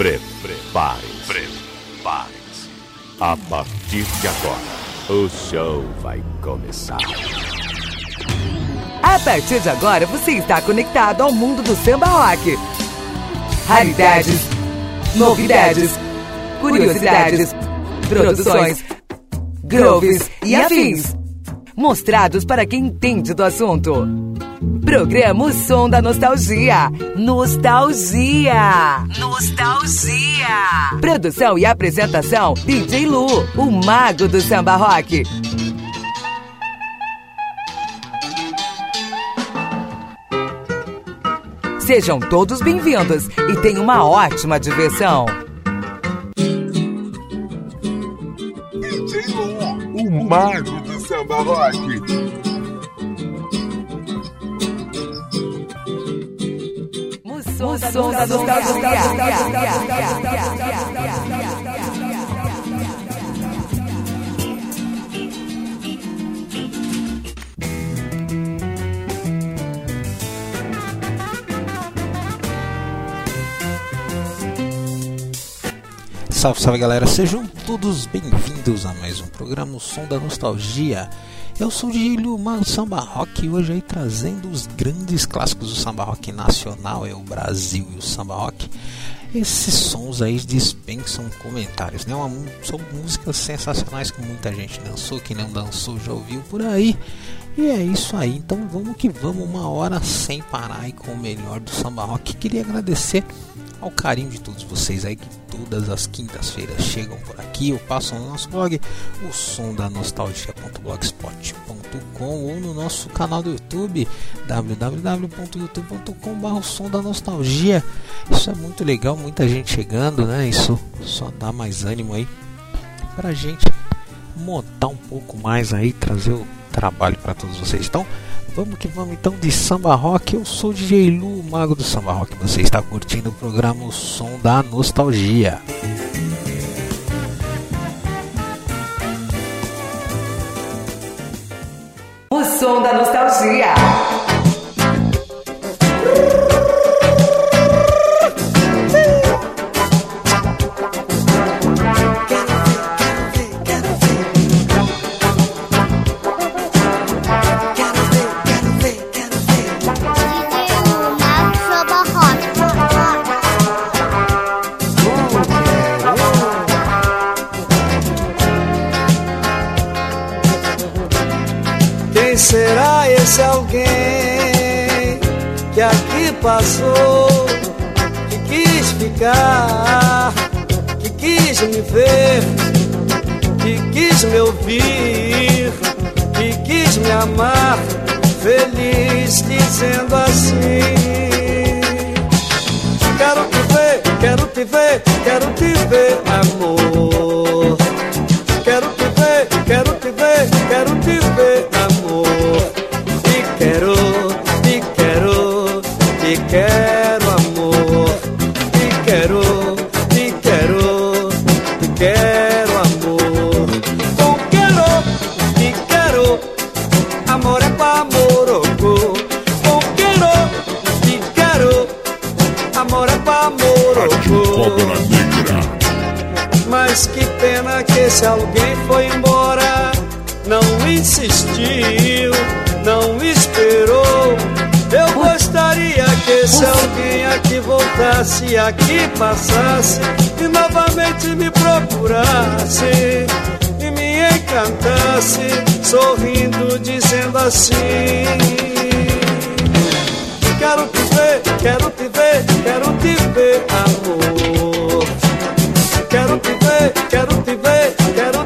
Prepare-se. Prepare-se. A partir de agora, o show vai começar. A partir de agora, você está conectado ao mundo do samba rock. Raridades, novidades, curiosidades, produções, grooves e afins. Mostrados para quem entende do assunto. Programa O Som da Nostalgia. Nostalgia. Nostalgia. Produção e apresentação: DJ Lu, o mago do samba rock. Sejam todos bem-vindos e tenham uma ótima diversão. DJ Lu, o mago do samba rock. Som da nostalgia. Salve, salve galera, sejam todos bem-vindos a mais um programa O Som da Nostalgia. Eu sou o Gílio Mago Samba Rock e hoje aí trazendo os grandes clássicos do samba rock nacional, é o Brasil e o samba rock. Esses sons aí dispensam comentários, né? Uma, são músicas sensacionais que muita gente dançou, quem não dançou já ouviu por aí. E é isso aí, então vamos que vamos, uma hora sem parar e com o melhor do samba rock. Queria agradecer ao carinho de todos vocês aí que todas as quintas-feiras chegam por aqui ou passam no nosso blog, o som da nostalgia.blogspot.com ou no nosso canal do YouTube, www.youtube.com.br som da nostalgia. Isso é muito legal, muita gente chegando, né? Isso só dá mais ânimo aí pra gente montar um pouco mais aí, trazer o trabalho para todos vocês. Então, Vamos que vamos então de samba rock. Eu sou DJ Lu, o mago do samba rock. Você está curtindo o programa O Som da Nostalgia. O som da nostalgia. Aqui passasse e novamente me procurasse e me encantasse, sorrindo, dizendo assim: Quero te ver, quero te ver, quero te ver, amor. Quero te ver, quero te ver, quero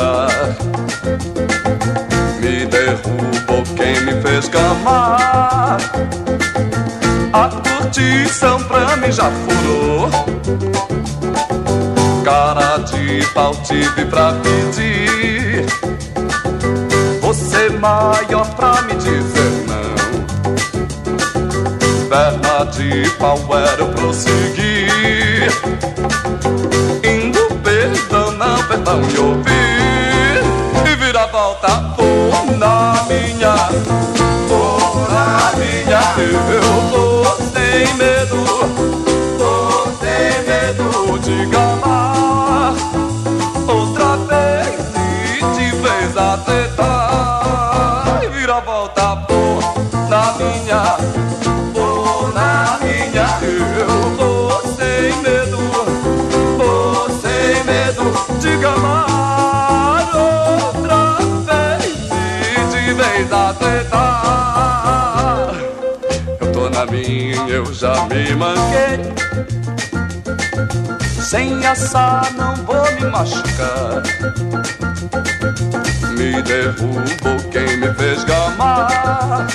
machucar. Me derrubou quem me fez gamar. A curtição pra mim já furou. Cara de pau tive pra pedir. Você maior pra me dizer não. Perna de pau era eu prosseguir. Indo perdão, não perdão me ouvir. Vira volta, vou na minha, vou na minha. Eu vou sem medo, vou sem medo de gamar. Outra vez e de vez acertar. E vira volta, vou na minha, vou na minha. Eu vou sem medo, vou sem medo de gamar. Vez acertar. Eu tô na minha, eu já me manquei. Sem assar não vou me machucar. Me derrubou quem me fez gamar.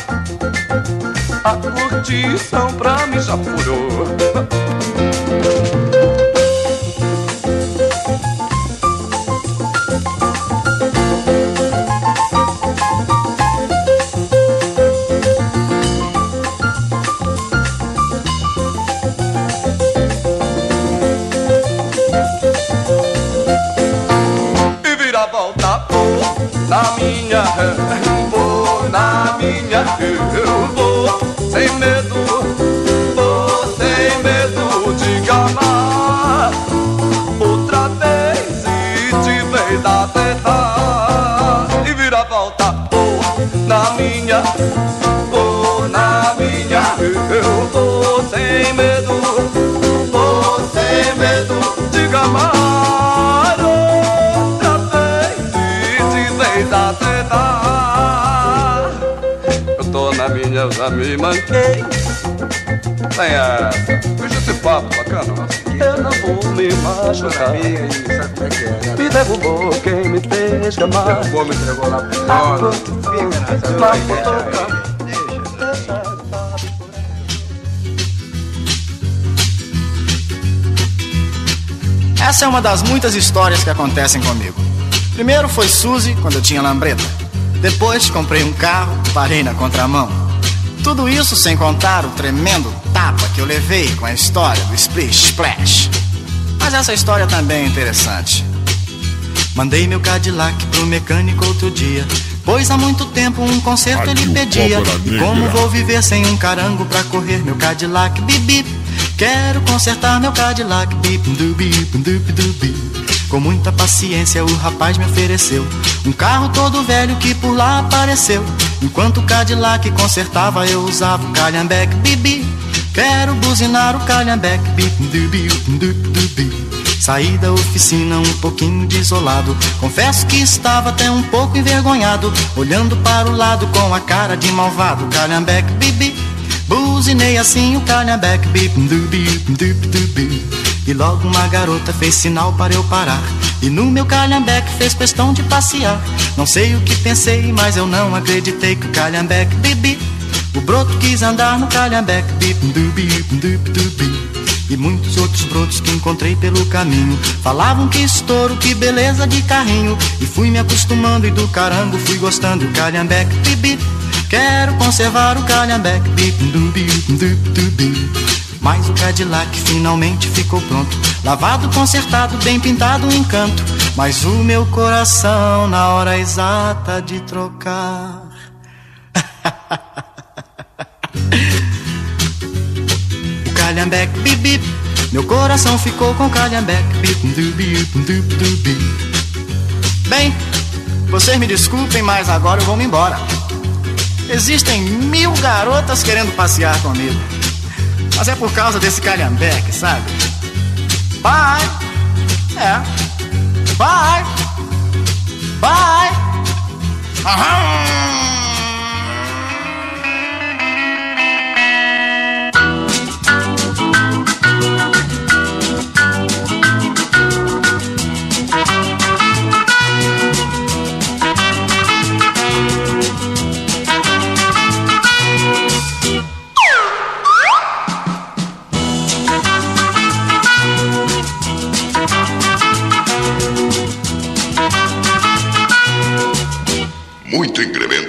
A curtição pra mim já furou. Já me manquei. Tem essa. Veja esse papo bacana. Eu não vou me machucar. Me derrubou quem me fez gamar. Derrubou, me entregou lá pro dono. Essa é uma das muitas histórias que acontecem comigo. Primeiro foi Suzy, quando eu tinha lambreta. Depois comprei um carro, parei na contramão. Tudo isso sem contar o tremendo tapa que eu levei com a história do Splish Splash. Mas essa história também é interessante. Mandei meu Cadillac pro mecânico outro dia. Pois há muito tempo um conserto ele pedia. E como vou viver sem um carango pra correr meu Cadillac? Bip bip. Quero consertar meu Cadillac. Bip dubi, dubi dubi. Com muita paciência o rapaz me ofereceu um carro todo velho que por lá apareceu. Enquanto o Cadillac consertava eu usava o calhambeque. Bibi. Quero buzinar o dubi dubi. Saí da oficina um pouquinho desolado. Confesso que estava até um pouco envergonhado. Olhando para o lado com a cara de malvado. Calhambeque, bibi. Buzinei assim o dubi, dubi. E logo uma garota fez sinal para eu parar. E no meu calhambeque fez questão de passear. Não sei o que pensei, mas eu não acreditei que o calhambeque, bibi. O broto quis andar no calhambeque, bip, dubi, dubi, dubi. E muitos outros brotos que encontrei pelo caminho Falavam que estouro, que beleza de carrinho E fui me acostumando e do carango fui gostando O calhambeque, bibi Quero conservar o calhambeque, bip, dubi, dubi, dubi Mas o Cadillac finalmente ficou pronto Lavado, consertado, bem pintado, um encanto Mas o meu coração na hora exata de trocar o calhambeque bip bip. Meu coração ficou com calhambeque bip dubi dubi dubi. Bem, vocês me desculpem, mas agora eu vou me embora. Existem mil garotas querendo passear comigo. Mas é por causa desse calhambeque, sabe? Bye! É. Bye! Bye! Aham! Muito incrementado.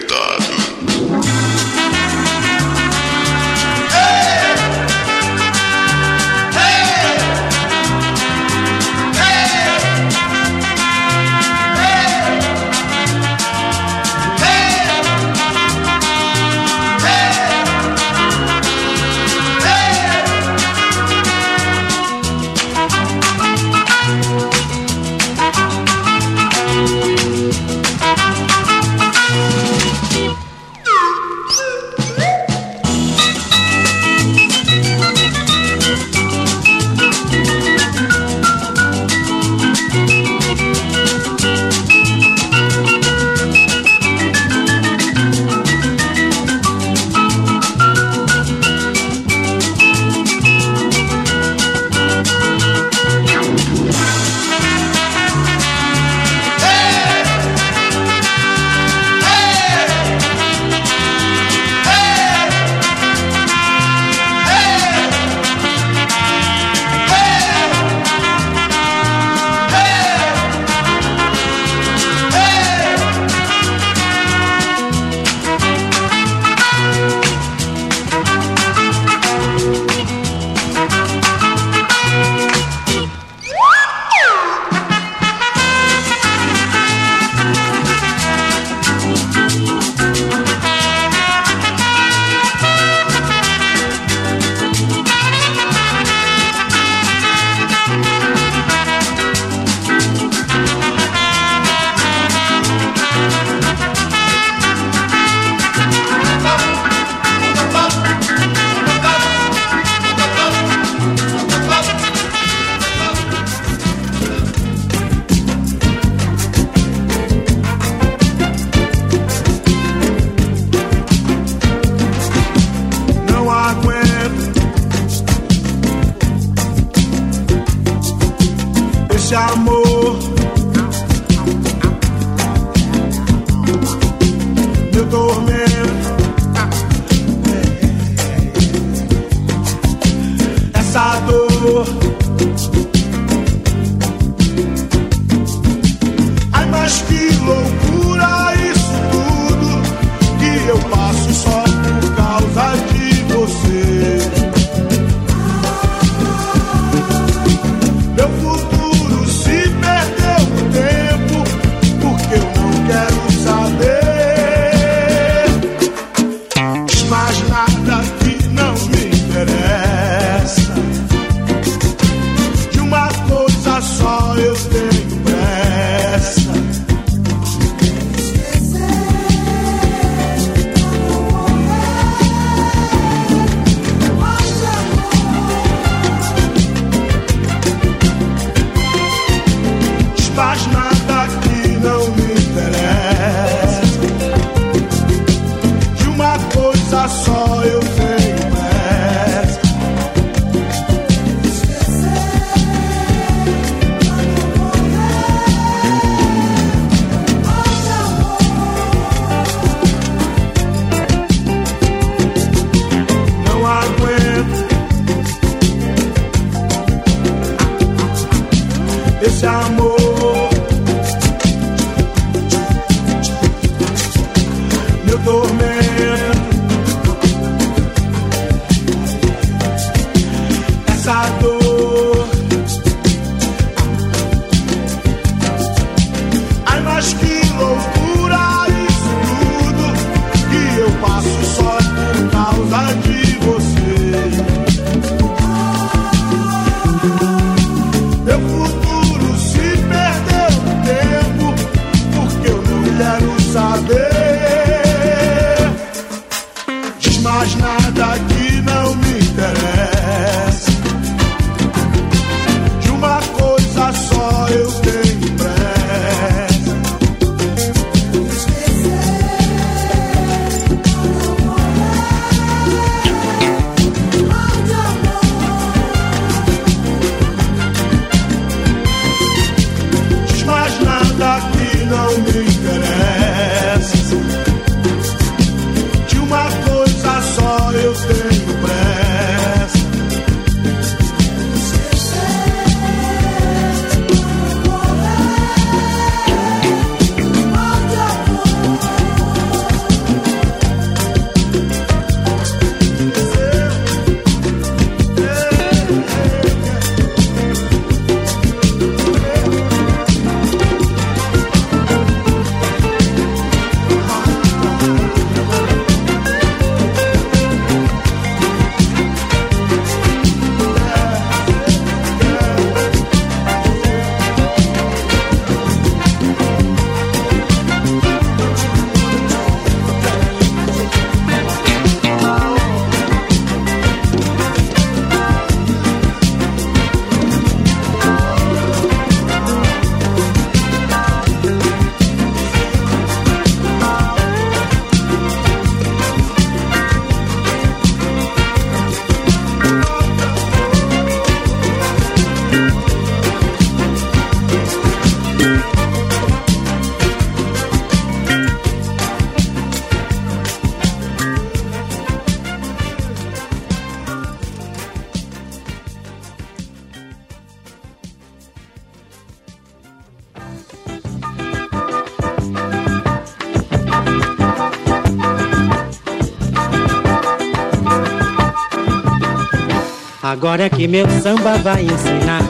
Agora é que meu samba vai ensinar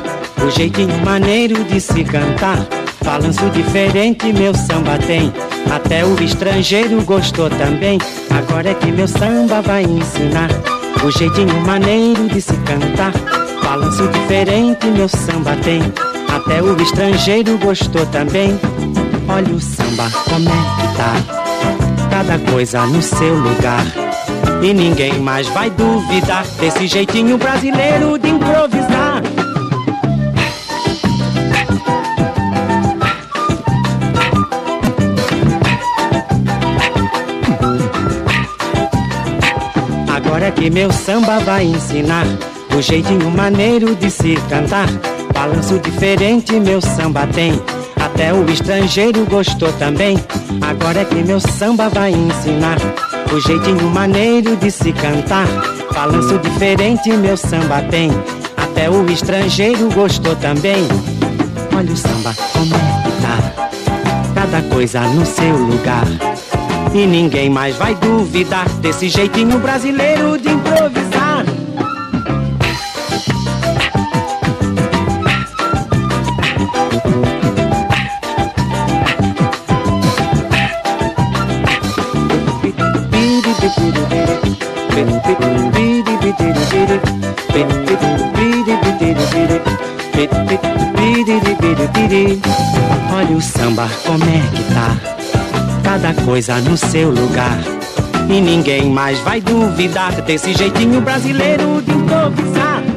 o jeitinho maneiro de se cantar. Balanço diferente meu samba tem. Até o estrangeiro gostou também. Agora é que meu samba vai ensinar o jeitinho maneiro de se cantar. Balanço diferente meu samba tem. Até o estrangeiro gostou também. Olha o samba como é que tá. Cada coisa no seu lugar. E ninguém mais vai duvidar desse jeitinho brasileiro de improvisar. Agora que meu samba vai ensinar o jeitinho maneiro de se cantar. Balanço diferente meu samba tem. Até o estrangeiro gostou também. Agora que meu samba vai ensinar o jeitinho maneiro de se cantar. Balanço diferente meu samba tem. Até o estrangeiro gostou também. Olha o samba como é tá. Cada coisa no seu lugar. E ninguém mais vai duvidar desse jeitinho brasileiro de improvisar. Olha o samba como é que tá cada coisa no seu lugar. E ninguém mais vai duvidar desse jeitinho brasileiro de improvisar.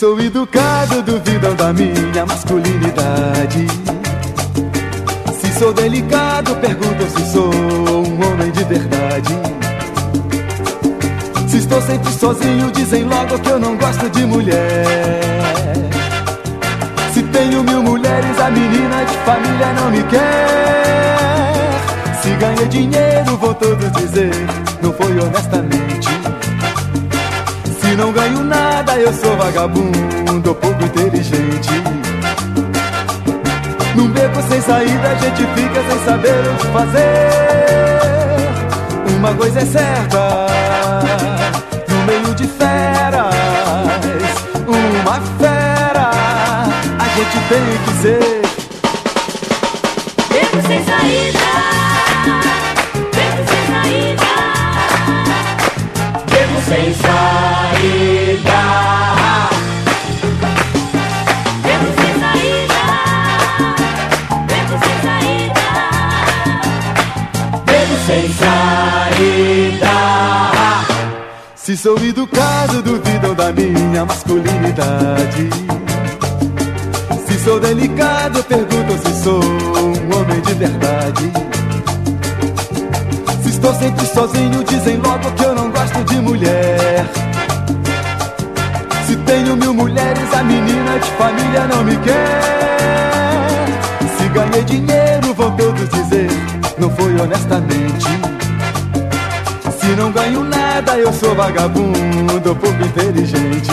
Sou educado, duvidam da minha masculinidade. Se sou delicado, perguntam se sou um homem de verdade. Se estou sempre sozinho, dizem logo que eu não gosto de mulher. Se tenho mil mulheres, a menina de família não me quer. Se ganhei dinheiro, vou todos dizer, não foi honestamente. Se não ganho nada, eu sou vagabundo, pouco inteligente. Num beco sem saída, a gente fica sem saber o que fazer. Uma coisa é certa, no meio de feras, uma fera, a gente tem que ser. Beco sem saída. Sem saída. Se sou educado, duvidam da minha masculinidade. Se sou delicado, perguntam se sou um homem de verdade. Se estou sempre sozinho, dizem logo que eu não gosto de mulher. Se tenho mil mulheres, a menina de família não me quer. Se ganhei dinheiro, vão todos dizer, não foi honestamente. Se não ganho nada, eu sou vagabundo, pouco inteligente.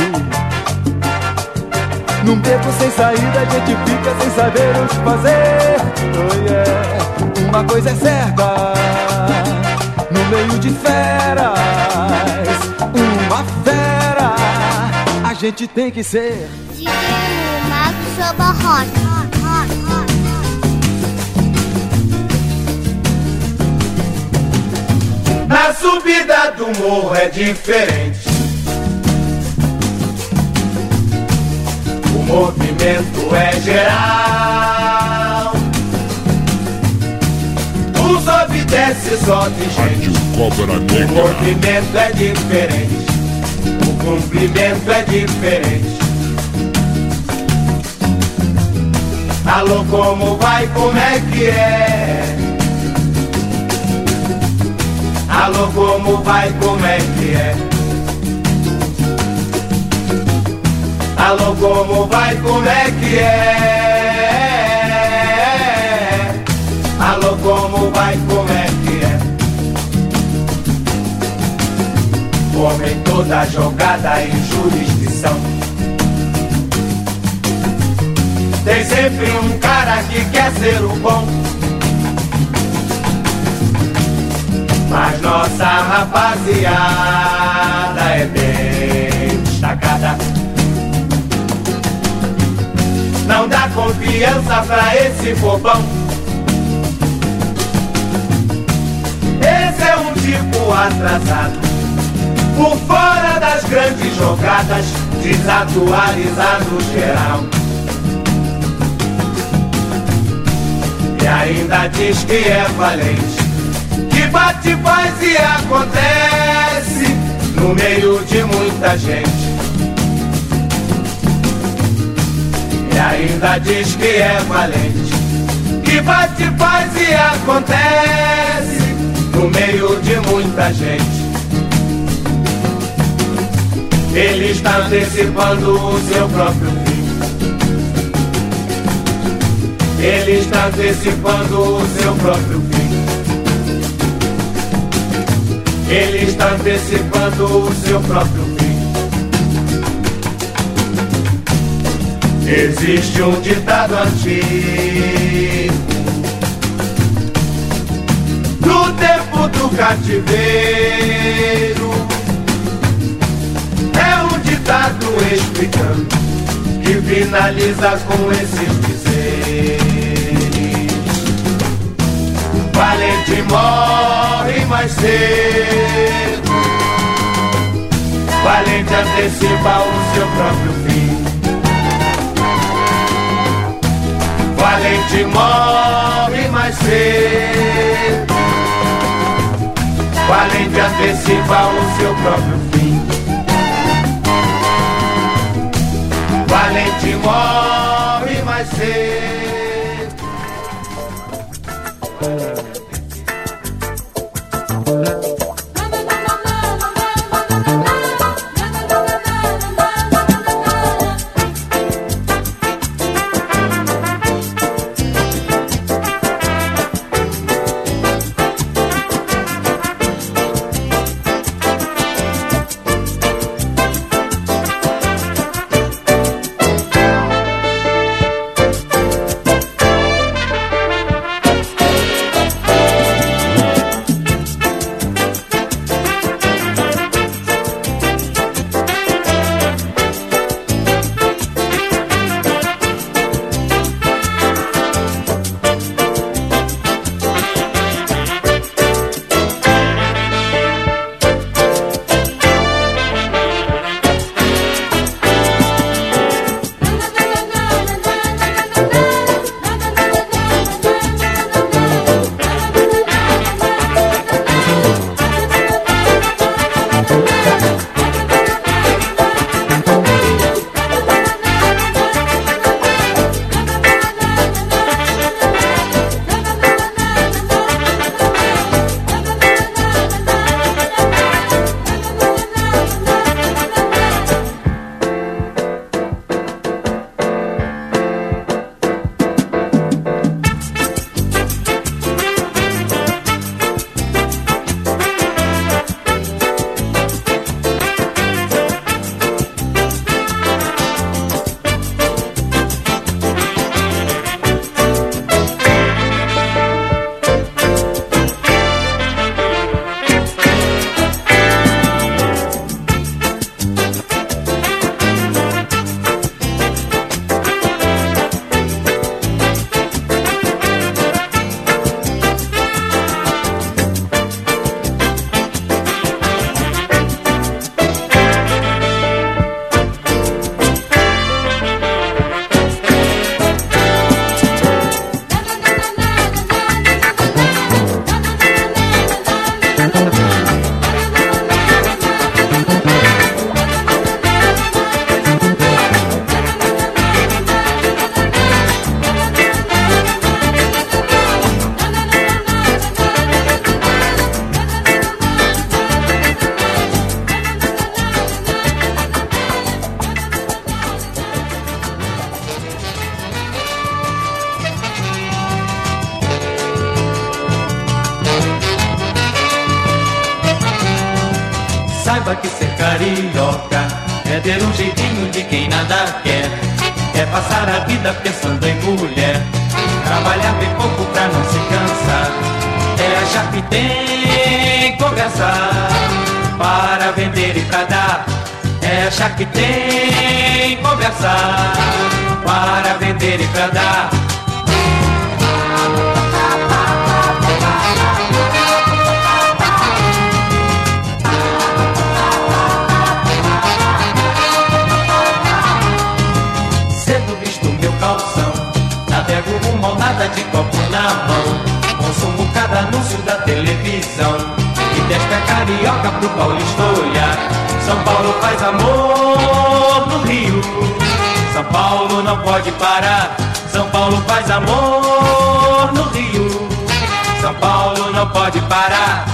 Num beco sem saída, a gente fica sem saber o que fazer. Oh yeah. Uma coisa é certa, no meio de feras, uma fera, a gente tem que ser. DJ Lumag Soba Hot. Na subida do morro é diferente. O movimento é geral. O sobe e desce, sobe gente. O movimento é diferente. O cumprimento é diferente. Alô, como vai, como é que é? Alô, como vai, como é que é? Alô, como vai, como é que é? Alô, como vai, como é que é? Homem toda jogada em jurisdição. Tem sempre um cara que quer ser o bom. Mas nossa rapaziada é bem destacada. Não dá confiança pra esse bobão. Esse é um tipo atrasado. Por fora das grandes jogadas, desatualizado geral. E ainda diz que é valente bate, faz e acontece no meio de muita gente. E ainda diz que é valente, que bate, faz e acontece no meio de muita gente. Ele está antecipando o seu próprio fim. Ele está antecipando o seu próprio fim. Ele está antecipando o seu próprio fim. Existe um ditado antigo do tempo do cativeiro. É um ditado explicando que finaliza com esses dizeres. Valente morre mais. Valente antecipa o seu próprio fim. Valente morre mais cedo. Valente antecipa o seu próprio fim. Valente morre pode parar. São Paulo faz amor no Rio. São Paulo não pode parar.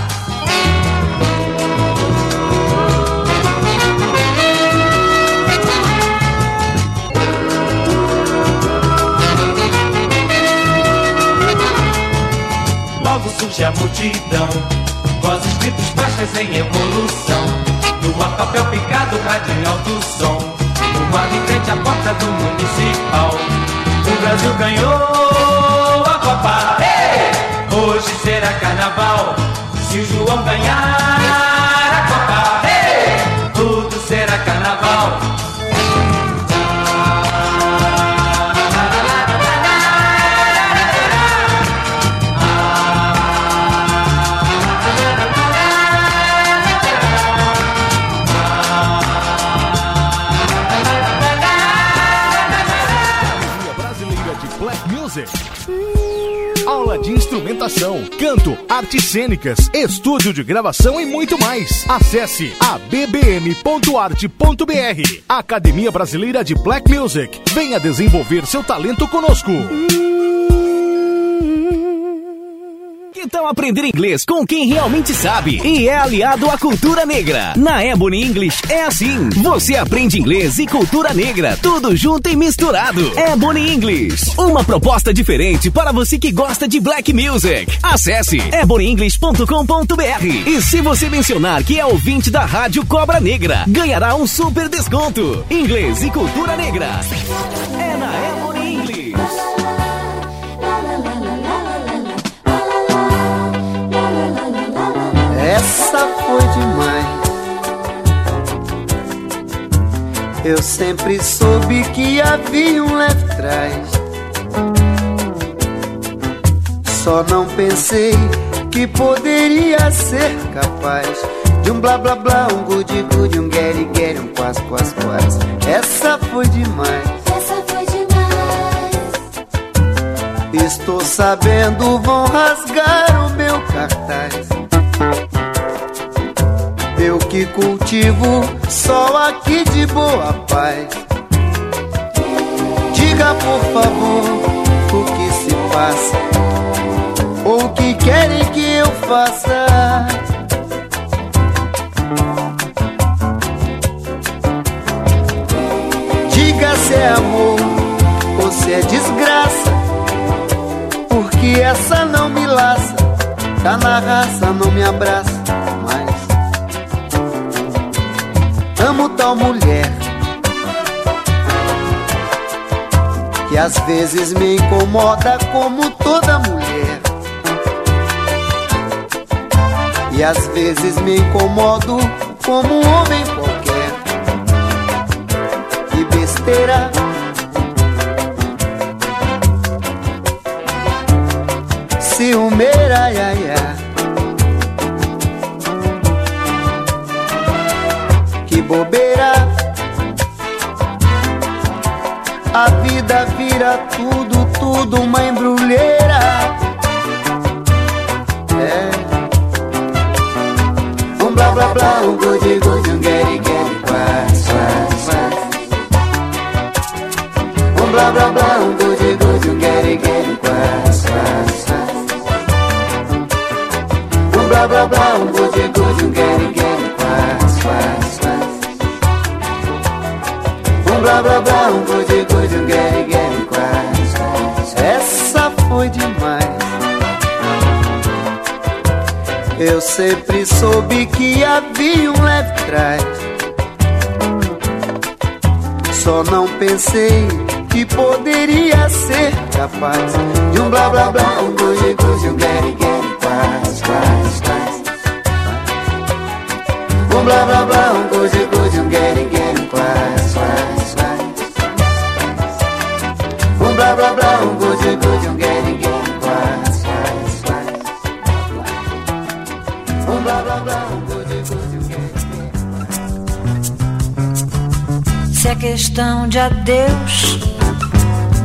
Logo surge a multidão, com os escritos baixas em evolução. No ar papel picado, rádio em alto som. Quadro em frente à porta do municipal. O Brasil ganhou a Copa. Ei! Hoje será carnaval. Se o João ganhar instrumentação, canto, artes cênicas, estúdio de gravação e muito mais. Acesse abbm.arte.br. Academia Brasileira de Black Music. Venha desenvolver seu talento conosco. Tal aprender inglês com quem realmente sabe e é aliado à cultura negra? Na Ebony English é assim. Você aprende inglês e cultura negra, tudo junto e misturado. Ebony English, uma proposta diferente para você que gosta de black music. Acesse ebonyenglish.com.br e se você mencionar que é ouvinte da Rádio Cobra Negra, ganhará um super desconto. Inglês e cultura negra. É na Ebony Eu sempre soube que havia um leve trás. Só não pensei que poderia ser capaz de um blá blá blá, um good good, um get get, um quase quase quase. Essa foi demais. Essa foi demais. Estou sabendo, vão rasgar o meu cartaz. Eu que cultivo só aqui de boa paz. Diga por favor o que se passa, ou o que querem que eu faça. Diga se é amor ou se é desgraça, porque essa não me laça, tá na raça, não me abraça. Amo tal mulher que às vezes me incomoda como toda mulher. E às vezes me incomodo como um homem qualquer. Que besteira. Ciumeira, ia. que bobeira. A vida vira tudo, tudo uma embrulheira. Sempre soube que havia um leve trás. Só não pensei que poderia ser capaz de um blá blá blá, um goji goji, um geri geri, quase, quase, quase. Um blá blá blá, um goji goji, um geri geri, quase, quase, quase. Um blá blá blá, um goji goji, um Se é questão de adeus,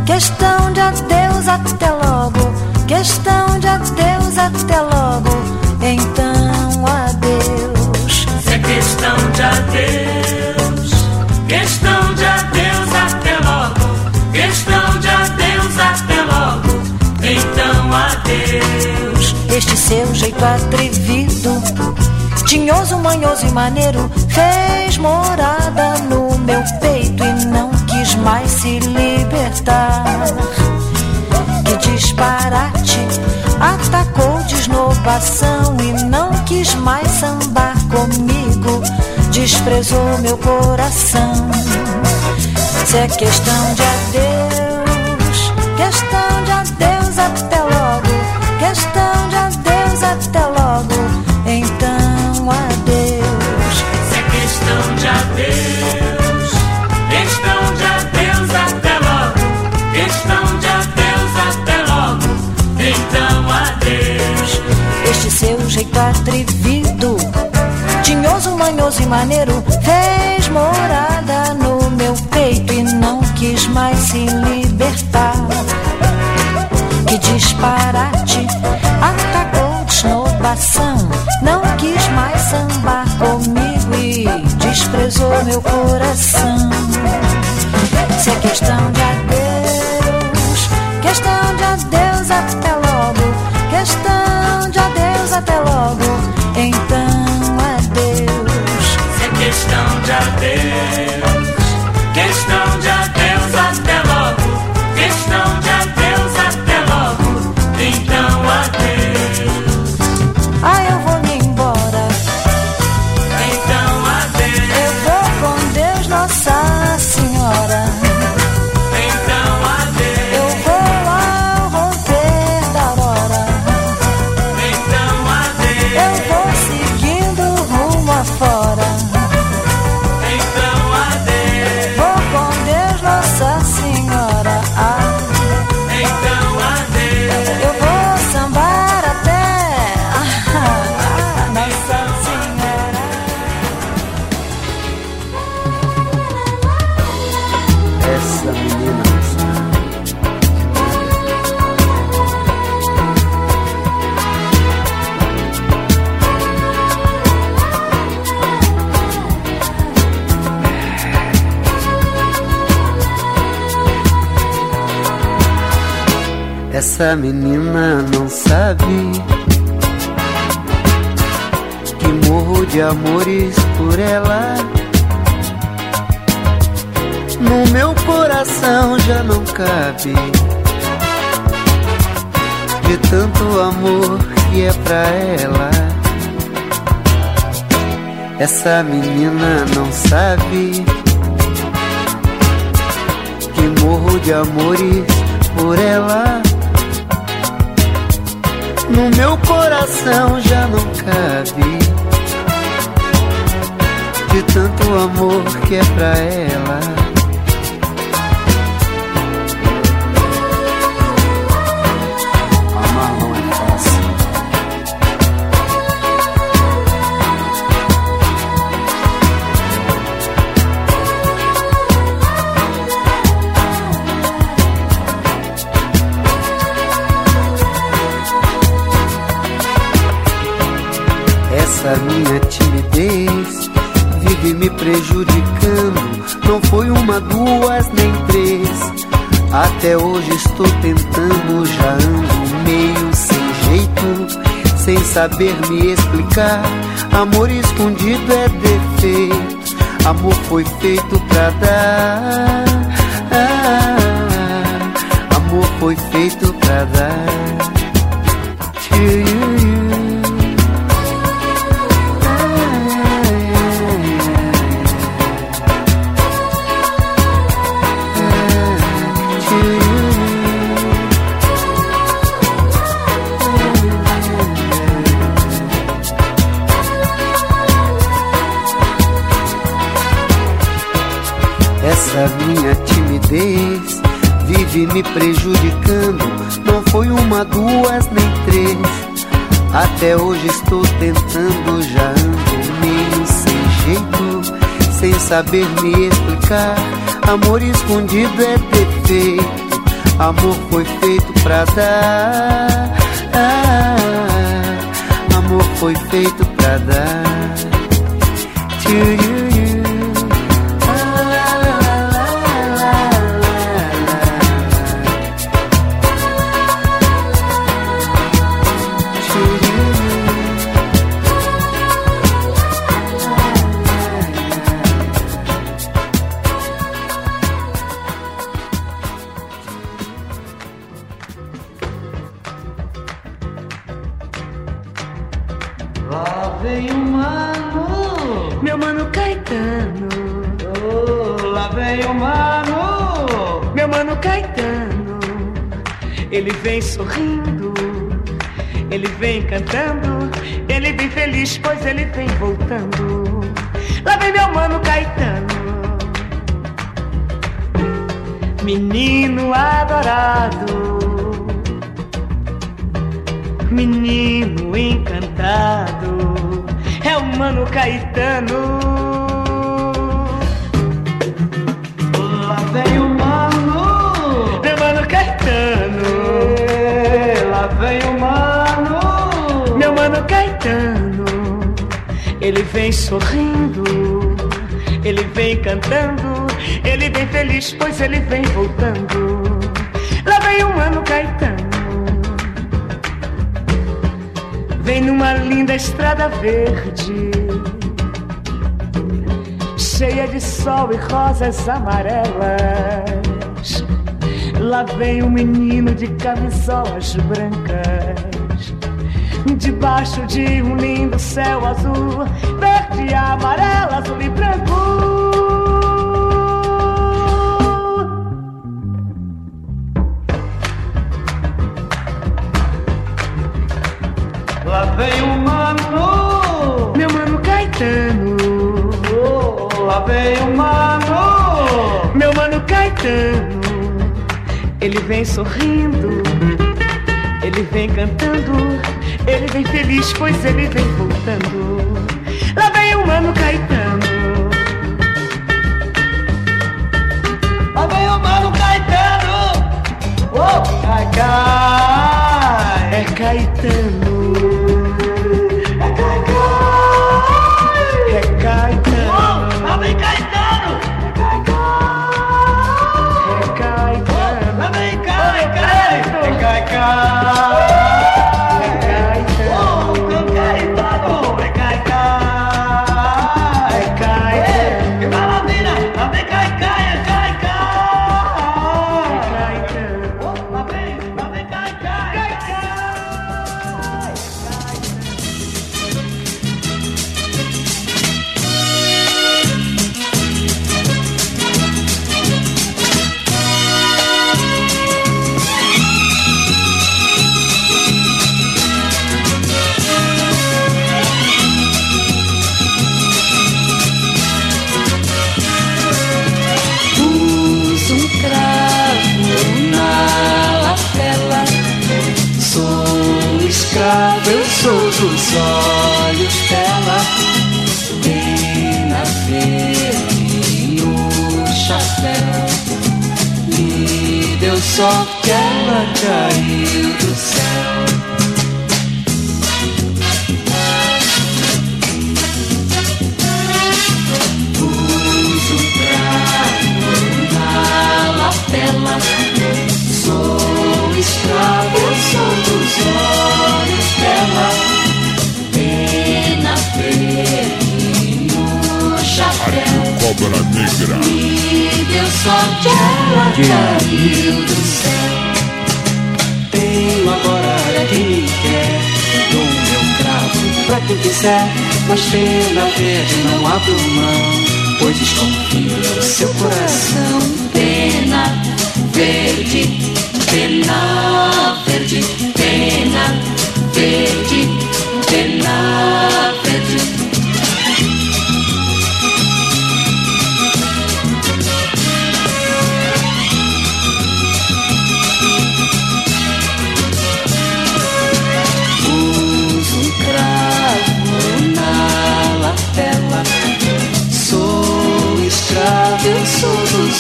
questão de adeus até logo, questão de adeus até logo, então adeus. Se é questão de adeus, questão de adeus até logo, questão de adeus até logo, então adeus. Este seu jeito atrevido, tinhoso, manhoso e maneiro, fez morada no meu mais se libertar. Que disparate, atacou desnovação e não quis mais sambar comigo, desprezou meu coração. Se é questão de adeus, jeito atrevido, tinhoso, manhoso e maneiro, fez morada no meu peito e não quis mais se libertar. Que disparate, atacou desnovação, não quis mais sambar comigo e desprezou meu coração. Se é questão de Essa menina não sabe que morro de amores por ela. No meu coração já não cabe de tanto amor que é pra ela. Essa menina não sabe que morro de amores por ela. No meu coração já não cabe de tanto amor que é pra ela. Até hoje estou tentando, já ando meio sem jeito, sem saber me explicar. Amor escondido é defeito, amor foi feito pra dar. Ah, amor foi feito pra dar. Me prejudicando. Não foi uma, duas, nem três. Até hoje estou tentando, já ando meio sem jeito, sem saber me explicar. Amor escondido é defeito, amor foi feito pra dar. Ah, amor foi feito pra dar. Tchururu. Mano, Meu mano Caetano, oh, lá vem o mano. meu mano Caetano, ele vem sorrindo, ele vem cantando, ele vem feliz, pois ele vem voltando. Lá vem meu mano Caetano, menino adorado, menino encantado, o mano Caetano. Lá vem o mano, Meu mano Caetano, lá vem o mano. meu mano Caetano, ele vem sorrindo, ele vem cantando, ele vem feliz, pois ele vem voltando. Lá vem o mano Caetano, vem numa linda estrada verde, cheia de sol e rosas amarelas. Lá vem um menino de camisolas brancas, debaixo de um lindo céu azul, verde, amarelo, azul e branco. Ele vem sorrindo, ele vem cantando, ele vem feliz, pois ele vem voltando. Lá vem o mano Caetano. Lá vem o mano Caetano. Oh, cai. É Caetano.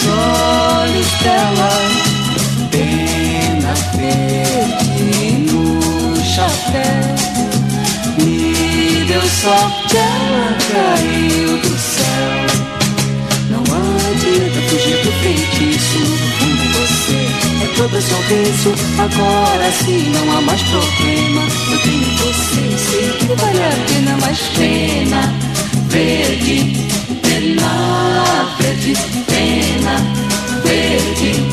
olhos dela, pena verde no chapéu. Me deu sorte, ela caiu do céu. Não adianta fugir do feitiço. Um você é toda sorriso. Agora sim não há mais problema. Eu tenho você, sei que vale a pena, mas pena verde, pena verde, pena verde,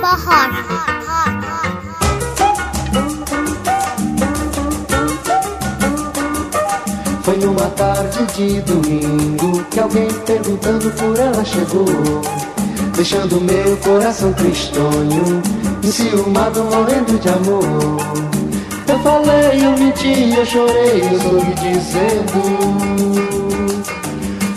Rock. Foi numa tarde de domingo que alguém perguntando por ela chegou, deixando meu coração tristonho, enciumado, morrendo de amor. Eu falei, eu menti, eu chorei, eu sorri dizendo.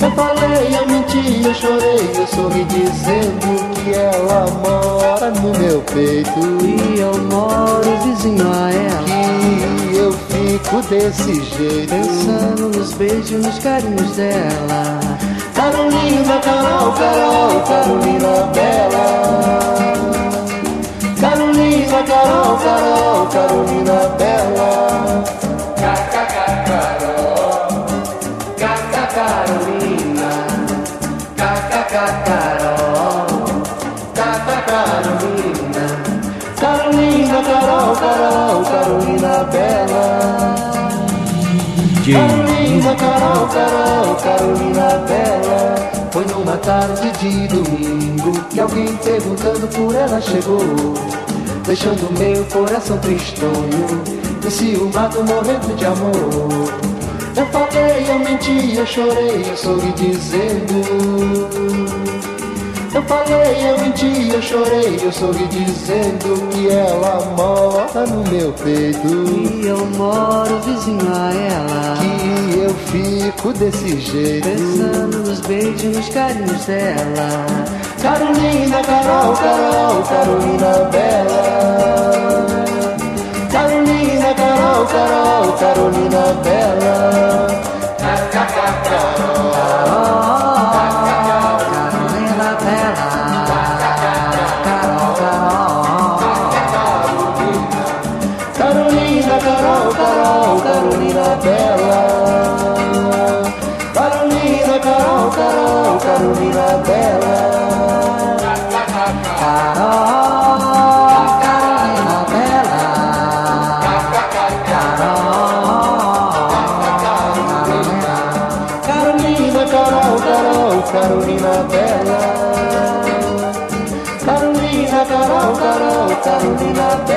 Eu falei, eu menti, eu chorei, eu sorri dizendo que ela mora no meu peito. E eu moro vizinho a ela. E eu fico desse jeito. Pensando nos beijos, nos carinhos dela. Carolina, Carol, Carol, Carolina Bela. Carolina, Carol, Carol, Carolina Bela. Carol, Carol, Carolina Bela. Carolina, Carol, Carol, Carolina Bela. Foi numa tarde de domingo que alguém perguntando por ela chegou, deixando meu coração tristonho, enciumado, morrendo de amor. Eu falei, eu menti, eu chorei, eu sorri dizendo. Eu falei, eu menti, eu chorei, eu sorri dizendo que ela mora no meu peito. E eu moro vizinho a ela. Que eu fico desse jeito. Pensando nos beijos, nos carinhos dela. Carolina, Carol, Carol, Carolina Bela. Carolina, Carol, Carol, Carolina Bela. Bela. Carolina, Carol, Carol, Carolina Bela. Carol, Carolina Bela. Carolina, Carol, Carol, Carolina Bela. Carolina, Carol, Carol, Carolina Bela.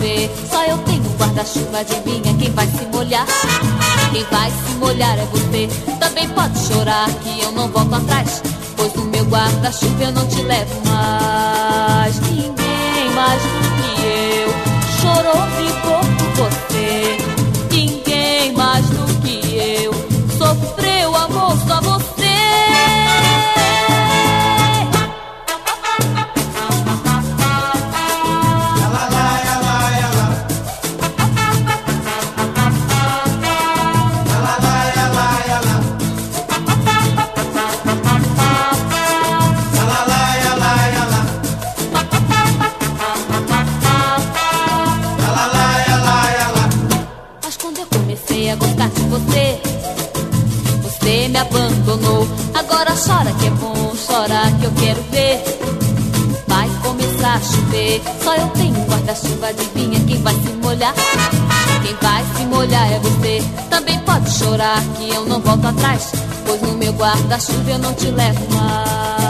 chover. Só eu tenho guarda-chuva, adivinha quem vai se molhar? Quem vai se molhar é você. Também pode chorar que eu não volto atrás. Pois no meu guarda-chuva eu não te levo mais. Ninguém mais do que eu. me abandonou. Agora chora que é bom, chora que eu quero ver. Vai começar a chover, só eu tenho guarda-chuva. Adivinha quem vai se molhar? Quem vai se molhar é você. Também pode chorar que eu não volto atrás, pois no meu guarda-chuva eu não te levo mais.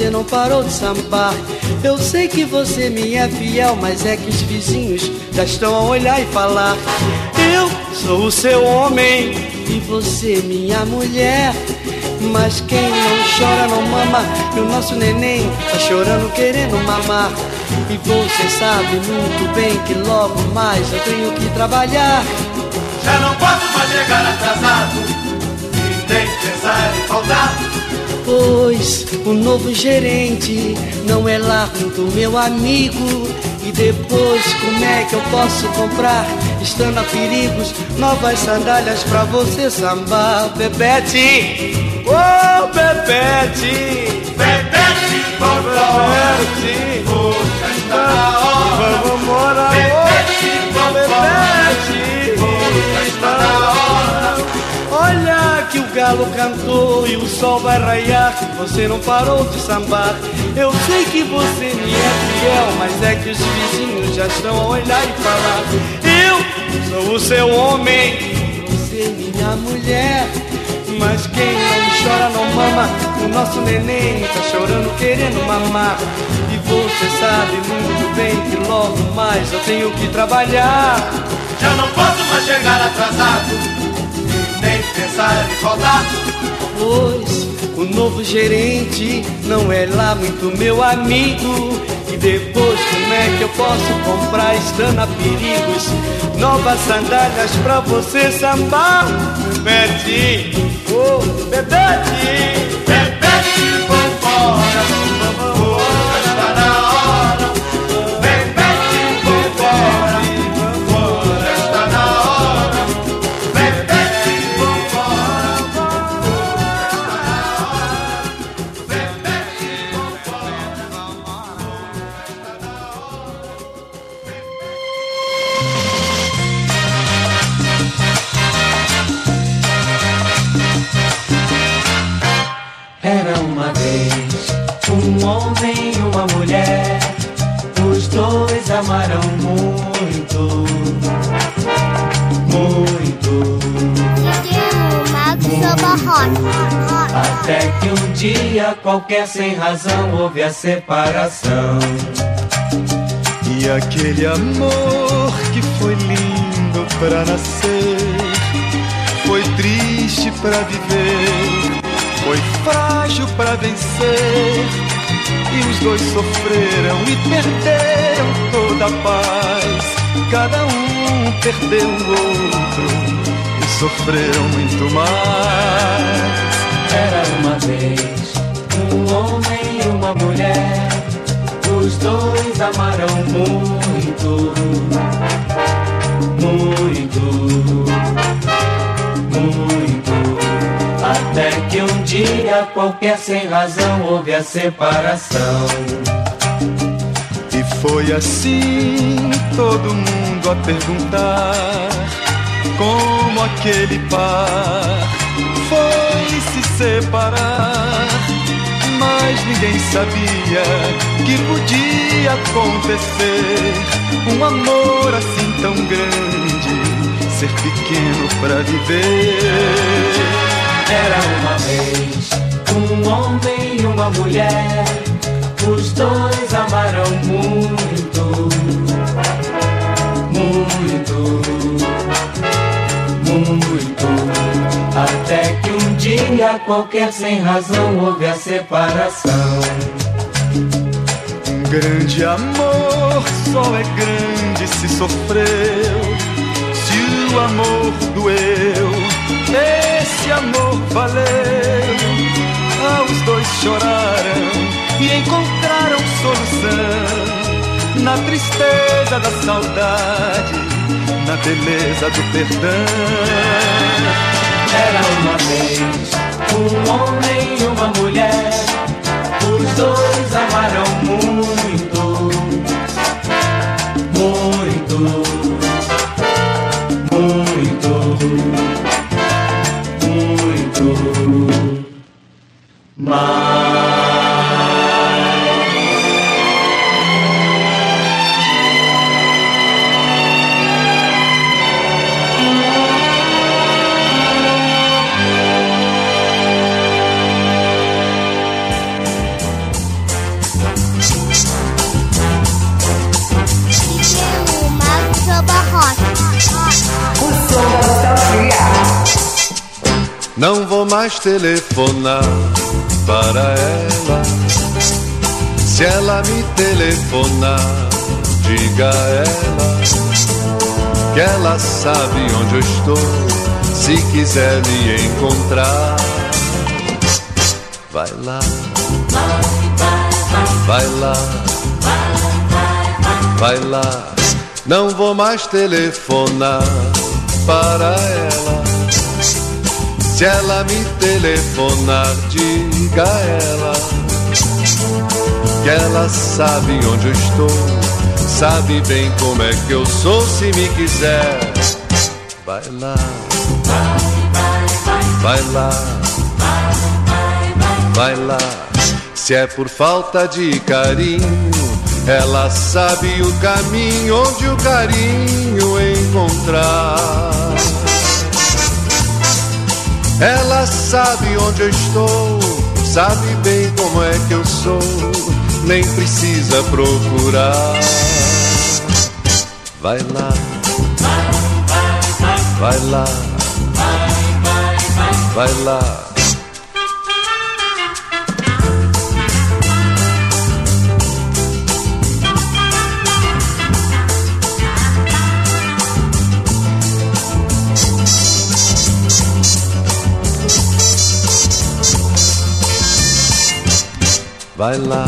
Você não parou de sambar. Eu sei que você me é fiel, mas é que os vizinhos já estão a olhar e falar. Eu sou o seu homem e você minha mulher. Mas quem não chora não mama E o nosso neném tá chorando querendo mamar E você sabe muito bem que logo mais eu tenho que trabalhar Já não posso mais chegar atrasado E nem pensar em faltar Pois o novo gerente não é lá do meu amigo. E depois como é que eu posso comprar? Estando a perigos Novas sandálias pra você sambar. Bebete Ô Bebete Bebete, Bebete Vamos morar Bebete, Bebete galo cantou e o sol vai raiar. Você não parou de sambar. Eu sei que você me é fiel Mas é que os vizinhos já estão a olhar e falar. Eu sou o seu homem. Você minha mulher. Mas quem não chora não mama. O nosso neném tá chorando querendo mamar. E você sabe muito bem que logo mais eu tenho que trabalhar. Já não posso mais chegar atrasado Em faltar Pois o novo gerente não é lá muito meu amigo. E depois como é que eu posso comprar estando a perigos? Novas sandálias pra você sambar. Bebete, oh Bebete amaram muito, muito. Até que um dia, qualquer sem razão, houve a separação. E aquele amor que foi lindo pra nascer, foi triste pra viver, foi frágil pra vencer. E os dois sofreram e perderam toda a paz. Cada um perdeu o outro e sofreram muito mais. Era uma vez um homem e uma mulher. Os dois amaram muito, muito, muito. Até que um dia, qualquer sem razão, houve a separação. E foi assim todo mundo a perguntar como aquele par foi se separar. Mas ninguém sabia que podia acontecer um amor assim tão grande ser pequeno pra viver. Era uma vez um homem e uma mulher. Os dois amaram muito, muito, muito. Até que um dia, qualquer sem razão, houve a separação. Um grande amor só é grande se sofreu. Se o amor doeu, esse amor valeu. Ah, os dois choraram e encontraram solução na tristeza da saudade, na beleza do perdão. Era uma vez um homem e uma mulher. Os dois amaram muito, Mais telefonar para ela. Se ela me telefonar, diga a ela que ela sabe onde eu estou. Se quiser me encontrar, vai lá, vai lá, vai lá. Não vou mais telefonar para ela. Se ela me telefonar, diga a ela que ela sabe onde eu estou, sabe bem como é que eu sou. Se me quiser, vai lá, vai lá, vai lá. Se é por falta de carinho, ela sabe o caminho onde o carinho encontrar. Ela sabe onde eu estou, sabe bem como é que eu sou, nem precisa procurar. Vai lá, vai lá, vai lá. Vai lá, vai lá,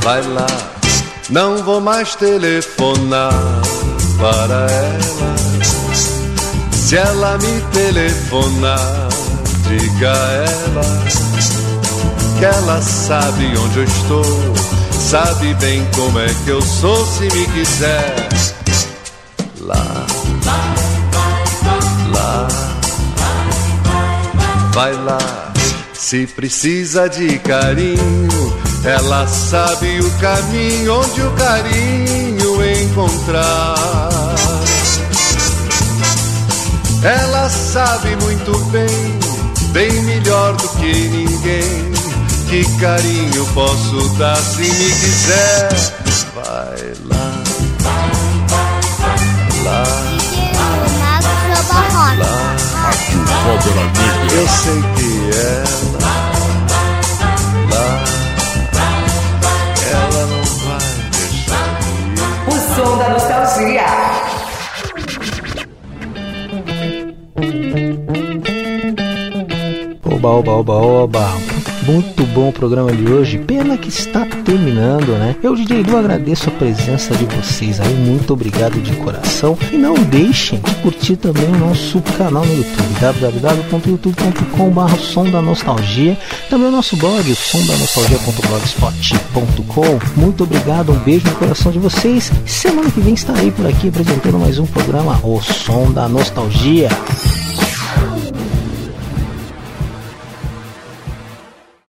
vai lá. Não vou mais telefonar para ela. Se ela me telefonar, diga a ela que ela sabe onde eu estou, sabe bem como é que eu sou. Se me quiser, vai lá. Se precisa de carinho, ela sabe o caminho onde o carinho encontrar. Ela sabe muito bem, bem melhor do que ninguém, que carinho posso dar se me quiser. Vai lá, lá, lá. Cobra Negra. Eu sei que ela lá, ela não vai deixar de ir. O som da nostalgia. Oba, oba, oba, oba. Muito bom o programa de hoje. Pena que está terminando, né? Eu, DJ Du, agradeço a presença de vocês aí. Muito obrigado de coração. E não deixem de curtir também o nosso canal no YouTube, www.youtube.com.br Som da Nostalgia. Também o nosso blog, o somdanostalgia.blogspot.com. Muito obrigado, um beijo no coração de vocês. Semana que vem estarei por aqui apresentando mais um programa, O Som da Nostalgia.